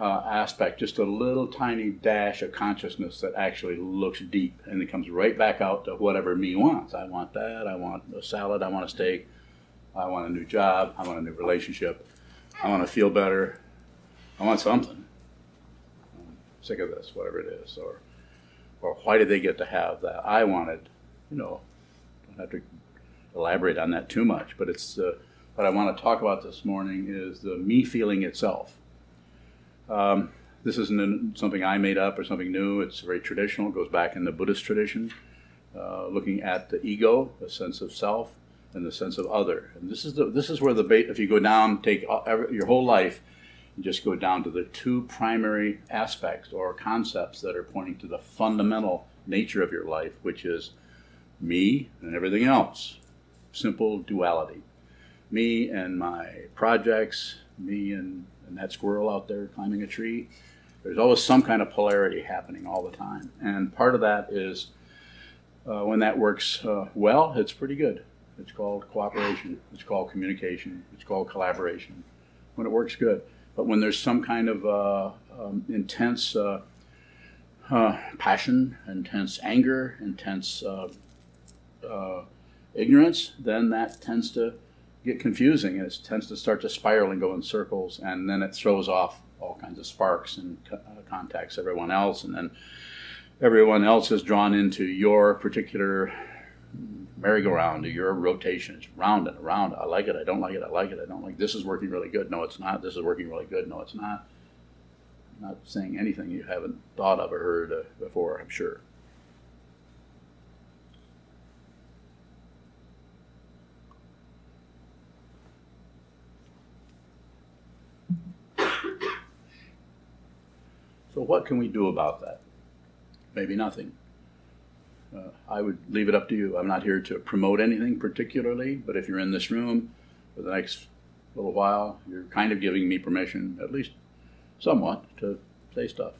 uh, aspect, just a little tiny dash of consciousness that actually looks deep and it comes right back out to whatever me wants. I want that. I want a salad. I want a steak. I want a new job. I want a new relationship. I want to feel better. I want something. I'm sick of this, whatever it is. Or, or why did they get to have that? I wanted, you know, don't have to elaborate on that too much, but it's uh, what I want to talk about this morning is the me feeling itself. Um, this isn't something I made up or something new. It's very traditional. It goes back in the Buddhist tradition, uh, looking at the ego, the sense of self, and the sense of other. And this is the this is where the bait, if you go down, take your whole life, and just go down to the two primary aspects or concepts that are pointing to the fundamental nature of your life, which is me and everything else. Simple duality. Me and my projects, me and, and that squirrel out there climbing a tree. There's always some kind of polarity happening all the time. And part of that is uh, when that works uh, well, it's pretty good. It's called cooperation, it's called communication, it's called collaboration. When it works good. But when there's some kind of uh, um, intense uh, uh, passion, intense anger, intense uh, ignorance, then that tends to get confusing and it tends to start to spiral and go in circles, and then it throws off all kinds of sparks and uh, contacts everyone else, and then everyone else is drawn into your particular merry-go-round, your rotation. It's round and around. I like it. I don't like it. I like it. I don't like. This is working really good. No, it's not. This is working really good. No, it's not. I'm not saying anything you haven't thought of or heard uh, before. I'm sure. So, what can we do about that? Maybe nothing. Uh, I would leave it up to you. I'm not here to promote anything particularly, but if you're in this room for the next little while, you're kind of giving me permission, at least somewhat, to say stuff.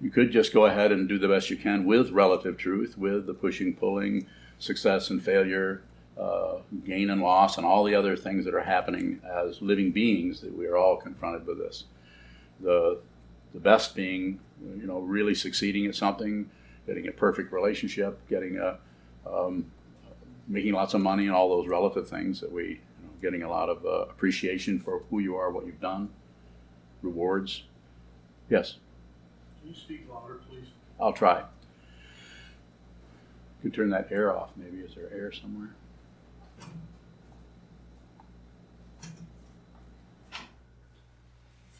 You could just go ahead and do the best you can with relative truth, with the pushing, pulling, success and failure, uh, gain and loss, and all the other things that are happening as living beings that we are all confronted with this. The, the best being, you know, really succeeding at something, getting a perfect relationship, getting a, um, making lots of money, and all those relative things that we, you know, getting a lot of uh, appreciation for who you are, what you've done, rewards. Yes. Can you speak louder, please? I'll try. You could turn that air off, maybe. Is there air somewhere?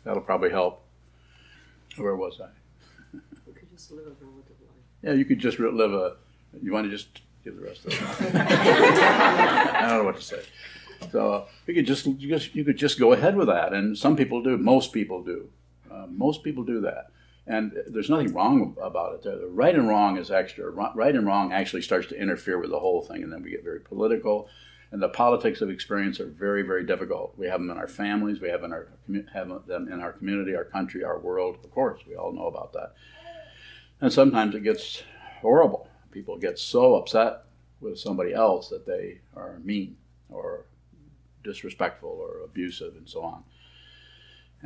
That'll probably help. Where was I? You could just live a relative life. Yeah, you could just live a. You want to just give the rest of it? I don't know what to say. So you could just you just you could just go ahead with that, and some people do. Most people do. Uh, most people do that, and there's nothing wrong about it. The right and wrong is extra. Right and wrong actually starts to interfere with the whole thing, and then we get very political and the politics of experience are very, very difficult. We have them in our families, we have, in our, have them in our community, our country, our world. Of course, we all know about that. And sometimes it gets horrible. People get so upset with somebody else that they are mean or disrespectful or abusive and so on.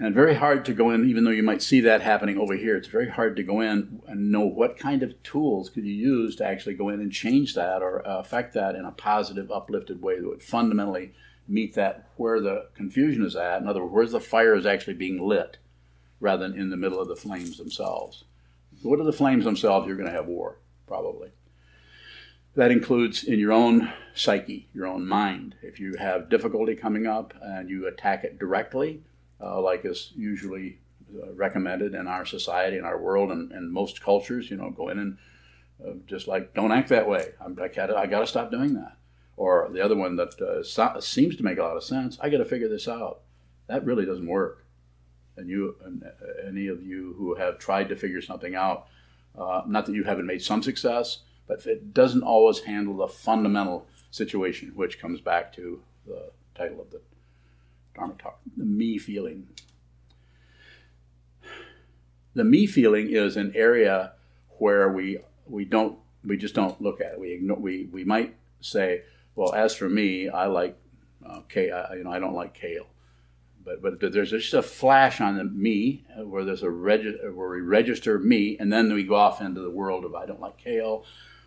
And very hard to go in, even though you might see that happening over here, it's very hard to go in and know what kind of tools could you use to actually go in and change that or uh, affect that in a positive, uplifted way that would fundamentally meet that where the confusion is at. In other words, where the fire is actually being lit rather than in the middle of the flames themselves. What are the flames themselves? You're going to have war, probably. That includes in your own psyche, your own mind. If you have difficulty coming up and you attack it directly, uh, like is usually uh, recommended in our society, in our world, and, and most cultures. You know, go in and uh, just like don't act that way. I'm, I got I got to stop doing that. Or the other one that uh, so, seems to make a lot of sense. I got to figure this out. That really doesn't work. And you, and uh, any of you who have tried to figure something out, not that you haven't made some success, but it doesn't always handle the fundamental situation, which comes back to the title of the Talk, the me feeling. The me feeling is an area where we we don't we just don't look at it. We ignore, we we might say, well, as for me, I like uh, kale. You know, I don't like kale, but but there's just a flash on the me uh, where there's a regi- where we register me, and then we go off into the world of I don't like kale,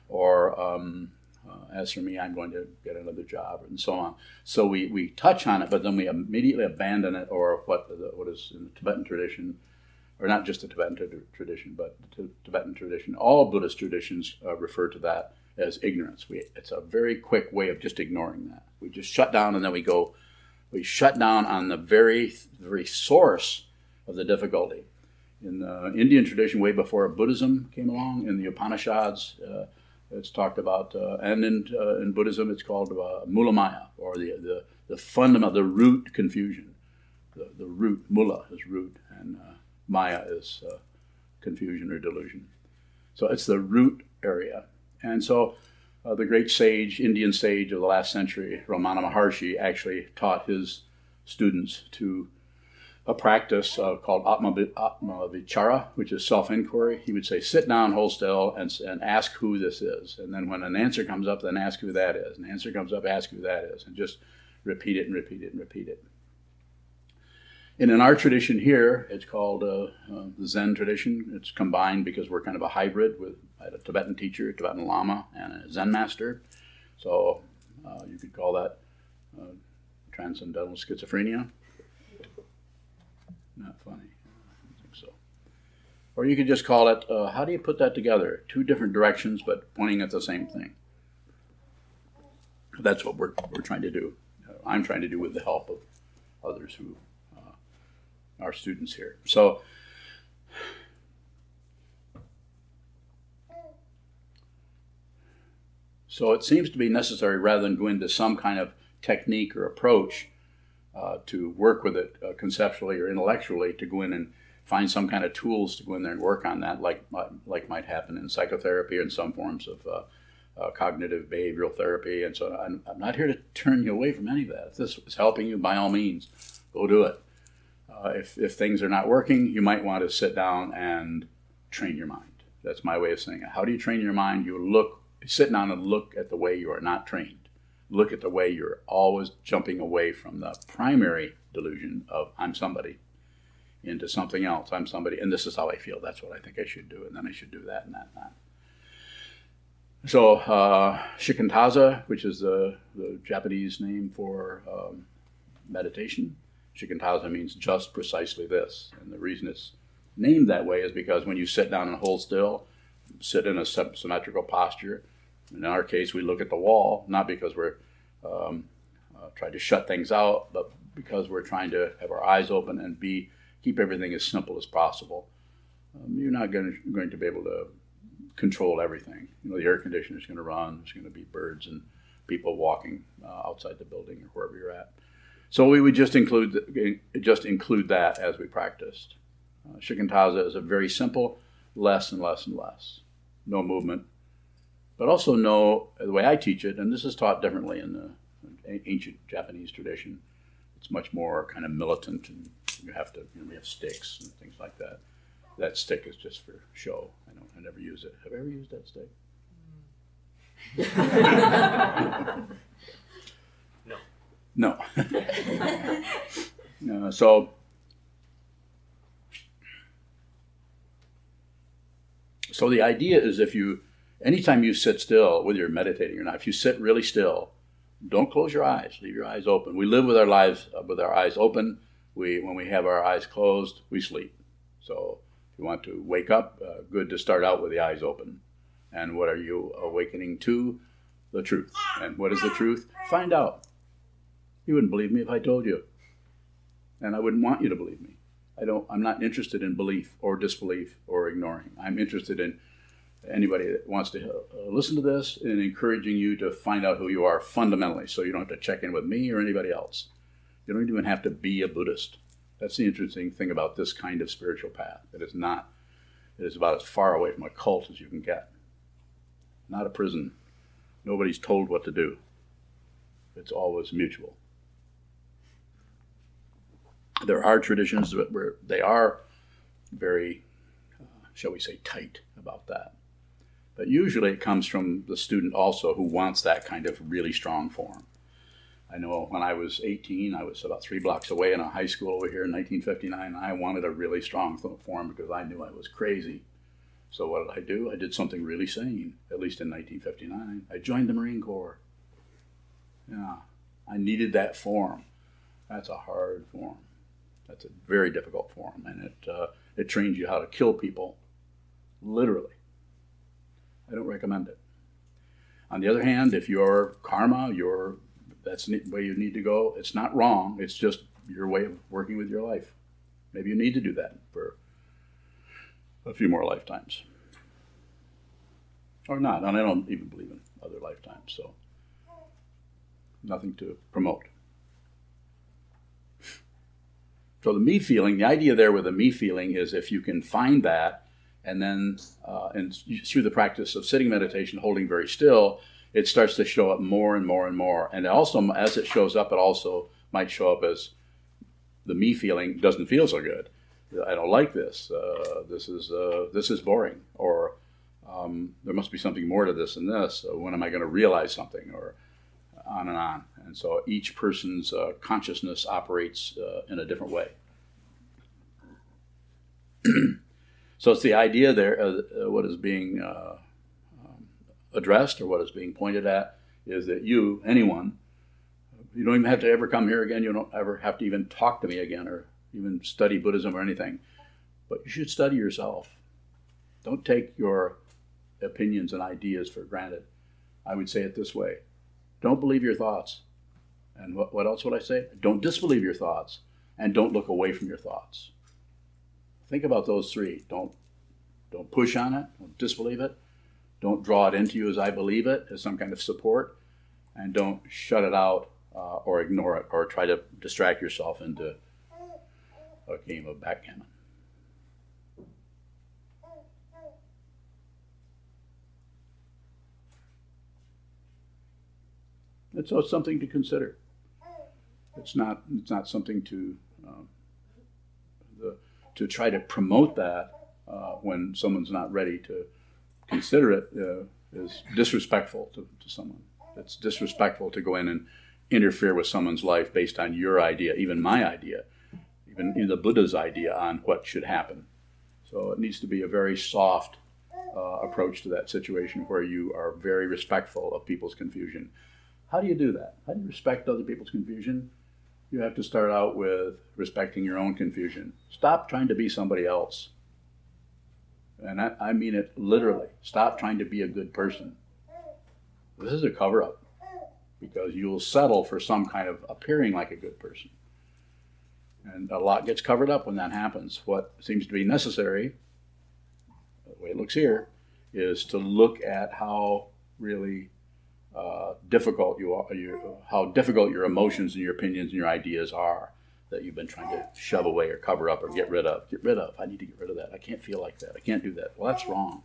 or um, uh, as for me, I'm going to get another job, and so on. So we, we touch on it, but then we immediately abandon it, or what what is in the Tibetan tradition, or not just the Tibetan tradition, but the Tibetan tradition. All Buddhist traditions uh, refer to that as ignorance. We, it's a very quick way of just ignoring that. We just shut down, and then we go. We shut down on the very very source of the difficulty. In the Indian tradition, way before Buddhism came along, in the Upanishads. Uh, it's talked about, uh, and in, uh, in Buddhism, it's called uh, mula maya, or the, the, the fundamental, the root confusion. The, the root, mula is root, and uh, maya is uh, confusion or delusion. So it's the root area. And so uh, the great sage, Indian sage of the last century, Ramana Maharshi, actually taught his students to a practice uh, called Atma, Atma Vichara, which is self inquiry. He would say, sit down, hold still, and, and ask who this is. And then when an answer comes up, then ask who that is. An answer comes up, ask who that is. And just repeat it and repeat it and repeat it. And in our tradition here, it's called uh, uh, the Zen tradition. It's combined because we're kind of a hybrid with a Tibetan teacher, a Tibetan Lama, and a Zen master. So uh, you could call that uh, transcendental schizophrenia. Funny. I think so. Or you could just call it, uh, how do you put that together? Two different directions, but pointing at the same thing. That's what we're, we're trying to do. Uh, I'm trying to do with the help of others who uh, are students here. So, so it seems to be necessary rather than go into some kind of technique or approach uh, to work with it uh, conceptually or intellectually to go in and find some kind of tools to go in there and work on that, like like might happen in psychotherapy in some forms of uh, uh, cognitive behavioral therapy. And so I'm, I'm, not here to turn you away from any of that. If this is helping you, by all means, go do it. Uh, if, if things are not working, you might want to sit down and train your mind. That's my way of saying it. How do you train your mind? You look, sit down and look at the way you are not trained look at the way you're always jumping away from the primary delusion of I'm somebody into something else. I'm somebody, and this is how I feel. That's what I think I should do, and then I should do that and that and that. So, uh, shikantaza, which is the, the Japanese name for um, meditation, shikantaza means just precisely this. And the reason it's named that way is because when you sit down and hold still, sit in a symmetrical posture, in our case, we look at the wall, not because we're um, uh, trying to shut things out, but because we're trying to have our eyes open and be keep everything as simple as possible. Um, you're not going to, going to be able to control everything. You know, the air conditioner is going to run. There's going to be birds and people walking uh, outside the building or wherever you're at. So we would just include the, just include that as we practiced. Uh, shikantaza is a very simple, less and less and less. No movement, but also know the way I teach it, and this is taught differently in the ancient Japanese tradition. It's much more kind of militant, and you have to, you know, we have sticks and things like that. That stick is just for show. I don't, I never use it. Have I ever used that stick? no. No. uh, so so the idea is if you anytime you sit still, whether you're meditating or not, if you sit really still, don't close your eyes. Leave your eyes open. We live with our lives uh, with our eyes open. We, when we have our eyes closed, we sleep. So if you want to wake up, uh, good to start out with the eyes open. And what are you awakening to? The truth. And what is the truth? Find out. You wouldn't believe me if I told you. And I wouldn't want you to believe me. I don't I'm not interested in belief or disbelief or ignoring. I'm interested in anybody that wants to uh, listen to this and encouraging you to find out who you are fundamentally so you don't have to check in with me or anybody else. You don't even have to be a Buddhist. That's the interesting thing about this kind of spiritual path. It is not, it is about as far away from a cult as you can get. Not a prison. Nobody's told what to do. It's always mutual. There are traditions where they are very, uh, shall we say, tight about that. But usually it comes from the student also who wants that kind of really strong form. I know when I was 18, I was about three blocks away in a high school over here in 1959. I wanted a really strong form because I knew I was crazy. So what did I do? I did something really sane, at least in 1959. I joined the Marine Corps. Yeah, I needed that form. That's a hard form. That's a very difficult form, and it uh, it trains you how to kill people, literally. I don't recommend it. On the other hand, if your karma, your that's the way you need to go. It's not wrong. It's just your way of working with your life. Maybe you need to do that for a few more lifetimes. Or not. And I don't even believe in other lifetimes, so nothing to promote. So the me feeling, the idea there with the me feeling is if you can find that, and then uh, and through the practice of sitting meditation, holding very still, it starts to show up more and more and more. And also, as it shows up, it also might show up as the me feeling doesn't feel so good. I don't like this. Uh, this is uh, this is boring, or um, there must be something more to this than this. When am I going to realize something, or on and on. And so each person's uh, consciousness operates uh, in a different way. so it's the idea there. Uh, what is being uh, addressed or what is being pointed at is that you, anyone, you don't even have to ever come here again. You don't ever have to even talk to me again or even study Buddhism or anything. But you should study yourself. Don't take your opinions and ideas for granted. I would say it this way don't believe your thoughts. And what, what else would I say? Don't disbelieve your thoughts and don't look away from your thoughts. Think about those three. Don't don't push on it, don't disbelieve it, don't draw it into you as I believe it, as some kind of support, and don't shut it out uh, or ignore it or try to distract yourself into a game of backgammon. And so it's something to consider. It's not. It's not something to um, to try to promote that uh, when someone's not ready to consider it uh, is disrespectful to, to someone. It's disrespectful to go in and interfere with someone's life based on your idea, even my idea, even the Buddha's idea on what should happen. So it needs to be a very soft uh, approach to that situation where you are very respectful of people's confusion. How do you do that? How do you respect other people's confusion? You have to start out with respecting your own confusion. Stop trying to be somebody else and I, I mean it literally. Stop trying to be a good person. This is a cover up because you'll settle for some kind of appearing like a good person. And a lot gets covered up when that happens. What seems to be necessary, the way it looks here, is to look at how really uh, difficult you are, you, how difficult your emotions and your opinions and your ideas are that you've been trying to shove away or cover up or get rid of. Get rid of. I need to get rid of that. I can't feel like that. I can't do that. Well, that's wrong.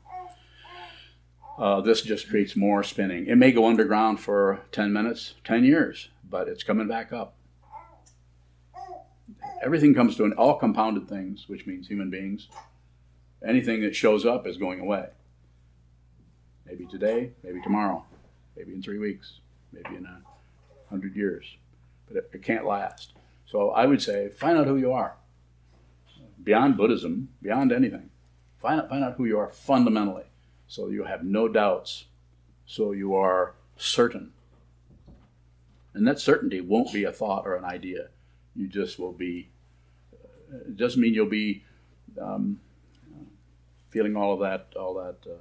Uh, this just creates more spinning. It may go underground for 10 minutes, 10 years, but it's coming back up. Everything comes to an all compounded things, which means human beings. Anything that shows up is going away. Maybe today, maybe tomorrow, maybe in three weeks, maybe in a hundred years. But it, it can't last. So I would say find out who you are. Beyond Buddhism, beyond anything. Find out, find out who you are fundamentally so you have no doubts, so you are certain. And that certainty won't be a thought or an idea. You just will be, it doesn't mean you'll be um, feeling all of that, all that. Uh,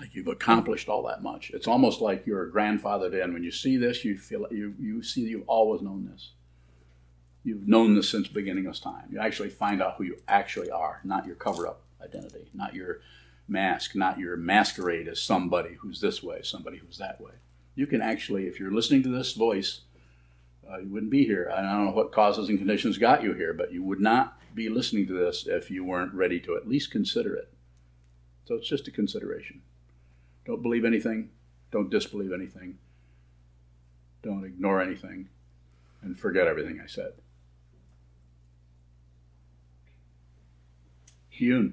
like you've accomplished all that much. It's almost like you're a grandfather then. When you see this, you feel you you see you've always known this. You've known this since beginning of time. You actually find out who you actually are, not your cover-up identity, not your mask, not your masquerade as somebody who's this way, somebody who's that way. You can actually, if you're listening to this voice, uh, you wouldn't be here. I don't know what causes and conditions got you here, but you would not be listening to this if you weren't ready to at least consider it. So it's just a consideration. Don't believe anything. Don't disbelieve anything. Don't ignore anything. And forget everything I said. Hyun.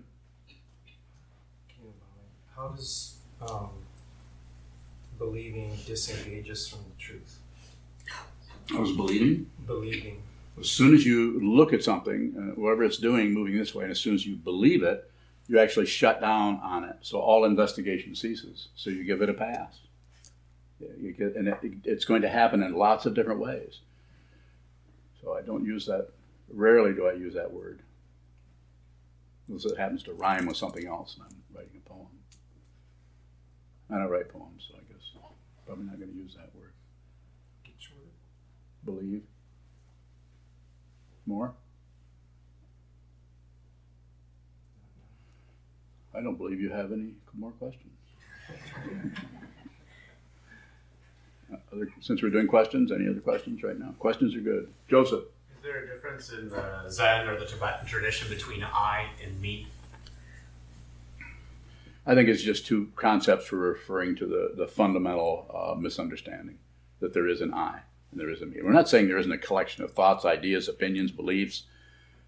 How does um, believing disengages from the truth. I was believing. Believing. As soon as you look at something, uh, whatever it's doing, moving this way, and as soon as you believe it, you actually shut down on it. So all investigation ceases. So you give it a pass. You get, and it, it's going to happen in lots of different ways. So I don't use that. Rarely do I use that word. Unless it happens to rhyme with something else, and I'm writing a poem. I don't write poems, so I guess probably not going to use that word? Believe. More? I don't believe you have any more questions. Uh, Other, since we're doing questions, any other questions right now? Questions are good. Joseph. Is there a difference in the Zen or the Tibetan tradition between I and me? I think it's just two concepts for referring to the, the fundamental uh, misunderstanding that there is an I and there is a me. We're not saying there isn't a collection of thoughts, ideas, opinions, beliefs,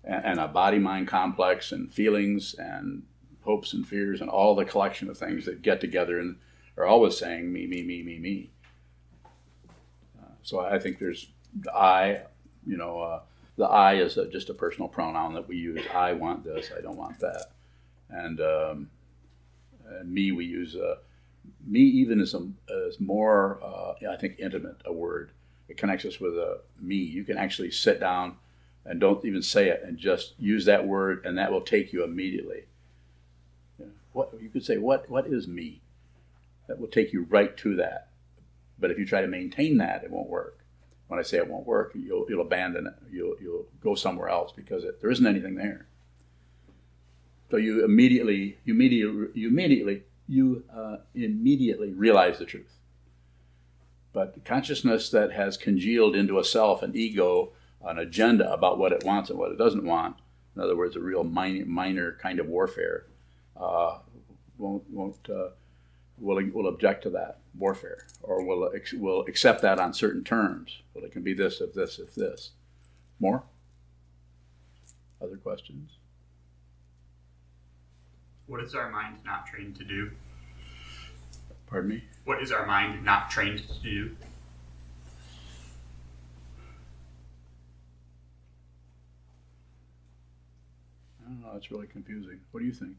and, and a body mind complex and feelings and hopes and fears and all the collection of things that get together and are always saying me, me, me, me, me. Uh, so I think there's the I, you know, uh, the I is a, just a personal pronoun that we use. I want this, I don't want that. And, um, and me we use uh, me even is, a, is more uh, I think intimate a word. It connects us with a me. You can actually sit down and don't even say it and just use that word, and that will take you immediately. What, you could say, "What what is me?" That will take you right to that. But if you try to maintain that, it won't work. When I say it won't work, you'll, you'll abandon it. You'll, you'll go somewhere else because it, there isn't anything there. So you immediately, you immediately, you immediately, you uh, immediately realize the truth. But consciousness that has congealed into a self, an ego, an agenda about what it wants and what it doesn't want, in other words, a real minor, minor kind of warfare, uh, won't, won't uh, will, will object to that warfare or will, will accept that on certain terms. Well, it can be this, if this, if this. More? Other questions? What is our mind not trained to do? Pardon me? What is our mind not trained to do? I don't know. It's really confusing. What do you think?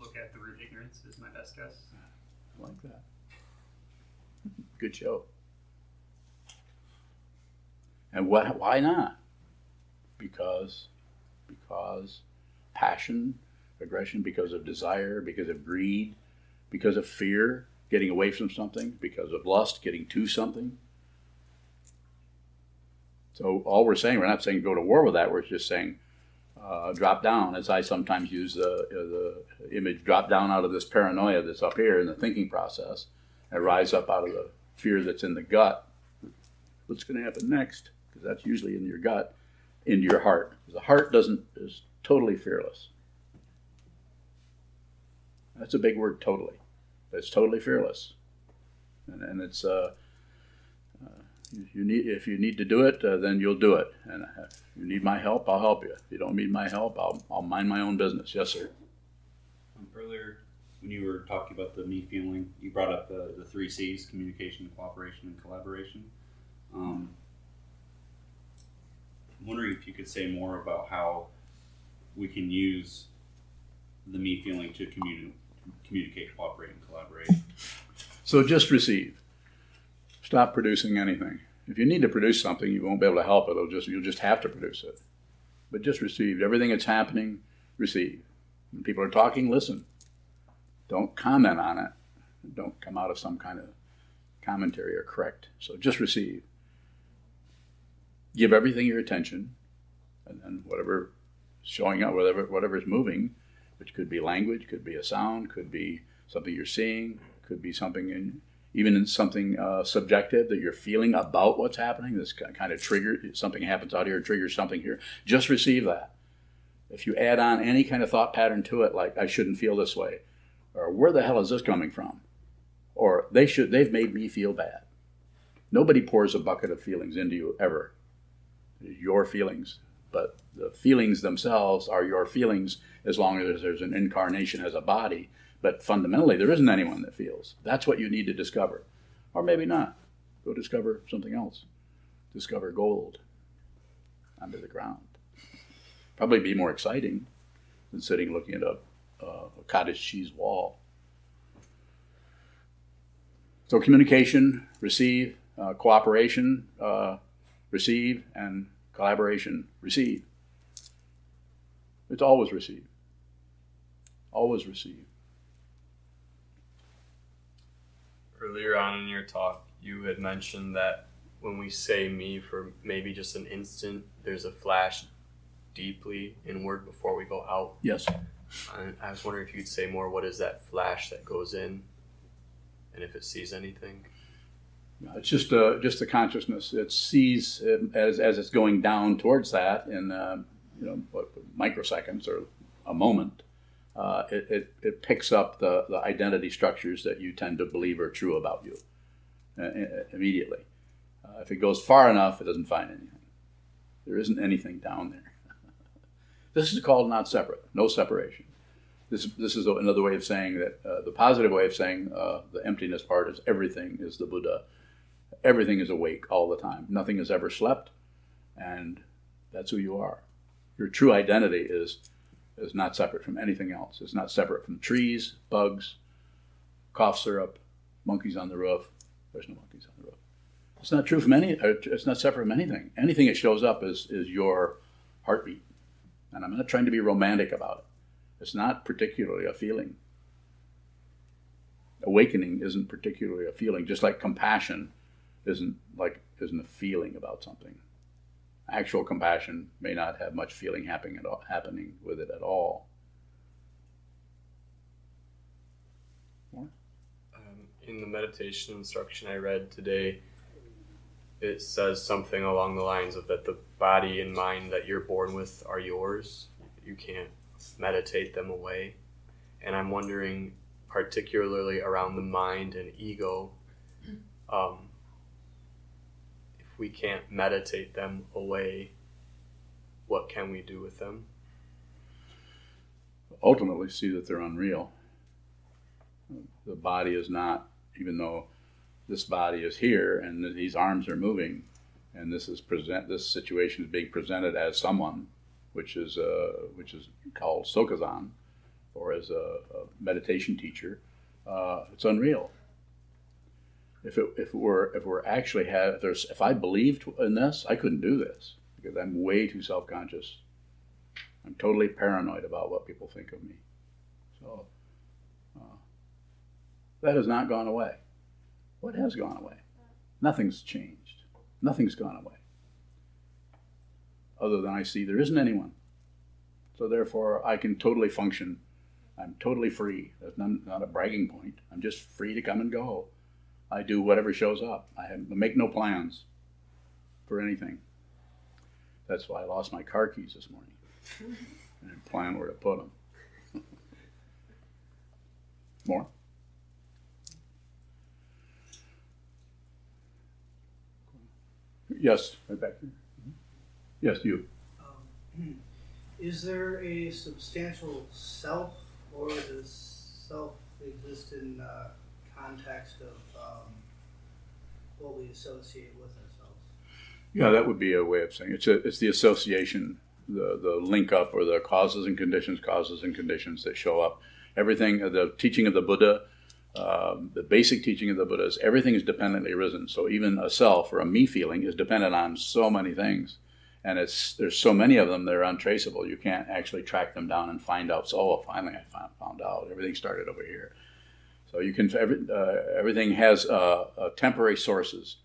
Look at the root ignorance is my best guess. I like that. Good show. And what? Why not? Because, because passion, aggression, because of desire, because of greed, because of fear, getting away from something, because of lust, getting to something. So all we're saying, we're not saying go to war with that. We're just saying uh, drop down, as I sometimes use the, uh, the image, drop down out of this paranoia that's up here in the thinking process and rise up out of the fear that's in the gut. What's going to happen next? Because that's usually in your gut, into your heart. The heart doesn't is totally fearless. That's a big word, totally. It's totally fearless, and, and it's uh, you, you need if you need to do it, uh, then you'll do it. And if you need my help, I'll help you. If you don't need my help, I'll, I'll mind my own business. Yes, sir. Um, earlier, when you were talking about the me feeling, you brought up the, the three C's communication, cooperation, and collaboration. Um, I'm wondering if you could say more about how we can use the me feeling to communi- communicate, cooperate, and collaborate. So just receive. Stop producing anything. If you need to produce something, you won't be able to help it. It'll just you'll just have to produce it. But just receive everything that's happening. Receive. When people are talking, listen. Don't comment on it. Don't come out of some kind of commentary or correct. So just receive. Give everything your attention, and then whatever showing up, whatever whatever's moving, which could be language, could be a sound, could be something you're seeing, could be something in even in something uh, subjective that you're feeling about what's happening. This kind of trigger something happens out here, triggers something here. Just receive that. If you add on any kind of thought pattern to it, like I shouldn't feel this way, or where the hell is this coming from, or they should they've made me feel bad. Nobody pours a bucket of feelings into you ever. Your feelings, but the feelings themselves are your feelings as long as there's an incarnation as a body. But fundamentally, there isn't anyone that feels. That's what you need to discover. Or maybe not. Go discover something else. Discover gold under the ground. Probably be more exciting than sitting looking at a, a cottage cheese wall. So, communication, receive, uh, cooperation, uh, receive, and collaboration, receive. It's always receive. Always receive. Earlier on in your talk, you had mentioned that when we say me for maybe just an instant, there's a flash deeply inward before we go out. Yes. And I was wondering if you'd say more what is that flash that goes in and if it sees anything? It's just a, just the consciousness. It sees it as, as it's going down towards that in uh, you know microseconds or a moment. Uh, it, it, it picks up the, the identity structures that you tend to believe are true about you uh, immediately. Uh, if it goes far enough, it doesn't find anything. There isn't anything down there. this is called not separate, no separation. This, this is another way of saying that uh, the positive way of saying uh, the emptiness part is everything is the Buddha. Everything is awake all the time. Nothing has ever slept, and that's who you are. Your true identity is is not separate from anything else. It's not separate from trees, bugs, cough syrup, monkeys on the roof. There's no monkeys on the roof. It's not true from any. Uh, it's not separate from anything. Anything that shows up is is your heartbeat, and I'm not trying to be romantic about it. It's not particularly a feeling. Awakening isn't particularly a feeling, just like compassion isn't like isn't a feeling about something. Actual compassion may not have much feeling happening all, happening with it at all. Um, in the meditation instruction I read today, it says something along the lines of that the body and mind that you're born with are yours. You can't meditate them away. And I'm wondering, particularly around the mind and ego, um, we can't meditate them away, what can we do with them? Ultimately, see that they're unreal. The body is not, even though this body is here and these arms are moving, and this is present. This situation is being presented as someone, which is uh, which is called Sokuzan, or as a, a meditation teacher. Uh, it's unreal if it, if it were if we're actually had if there's if I believed in this, I couldn't do this because I'm way too self conscious. I'm totally paranoid about what people think of me. So uh, that has not gone away. What has gone away? Nothing's changed. Nothing's gone away. Other than I see there isn't anyone. So therefore, I can totally function. I'm totally free. That's not, not a bragging point. I'm just free to come and go. I do whatever shows up. I, have, make no plans for anything. That's why I lost my car keys this morning. I didn't plan where to put them. More? Yes, right back here. Yes, you. Um, is there a substantial self, or does self exist in uh, context of what we associate with ourselves. Yeah, that would be a way of saying it. it's a, it's the association, the the link up, or the causes and conditions, causes and conditions that show up. Everything, the teaching of the Buddha, um, the basic teaching of the Buddha is everything is dependently arisen. So even a self or a me feeling is dependent on so many things, and it's there's so many of them they're untraceable. You can't actually track them down and find out. So oh, finally I found out everything started over here. So you can every, uh, everything has uh, uh, temporary sources,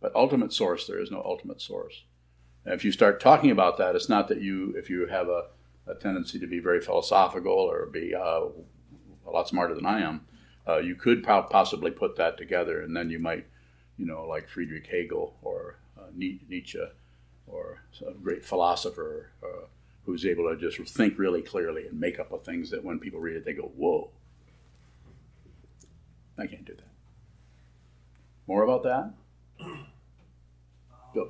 but ultimate source there is no ultimate source. And if you start talking about that, it's not that you if you have a, a tendency to be very philosophical or be uh, a lot smarter than I am, uh, you could possibly put that together, and then you might, you know, like Friedrich Hegel or uh, Nietzsche or a great philosopher who's able to just think really clearly and make up of things that when people read it they go whoa I can't do that. More about that?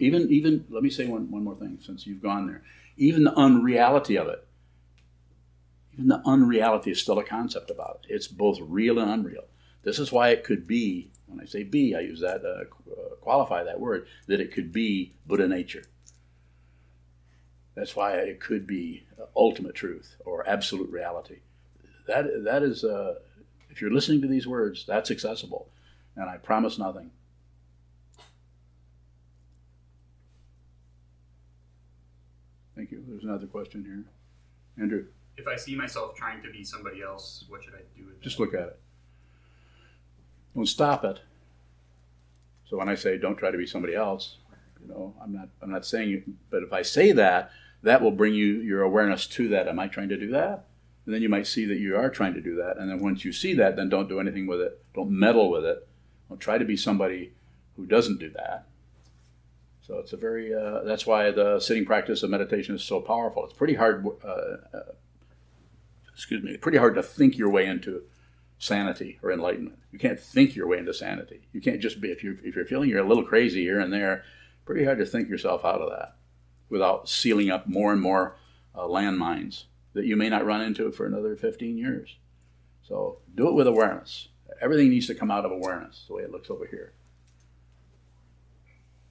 Even even let me say one, one more thing since you've gone there. Even the unreality of it, Even the unreality is still a concept about it. It's both real and unreal. This is why it could be, when I say be, I use that, uh, qualify that word, that it could be Buddha nature. That's why it could be ultimate truth or absolute reality. That, that is, uh, if you're listening to these words, that's accessible. And I promise nothing. Thank you. There's another question here. Andrew, If I see myself trying to be somebody else, what should I do with just look at it. Don't stop it. So when I say don't try to be somebody else, you know, I'm not I'm not saying you but if I say that, that will bring you your awareness to that. Am I trying to do that? And then you might see that you are trying to do that. And then once you see that, then don't do anything with it. Don't meddle with it. Don't try to be somebody who doesn't do that. So it's a very, uh, that's why the sitting practice of meditation is so powerful. It's pretty hard, uh, uh, excuse me, pretty hard to think your way into sanity or enlightenment. You can't think your way into sanity. You can't just be, if you're, if you're feeling you're a little crazy here and there, pretty hard to think yourself out of that without sealing up more and more uh, landmines that you may not run into for another 15 years. So do it with awareness. Everything needs to come out of awareness, the way it looks over here.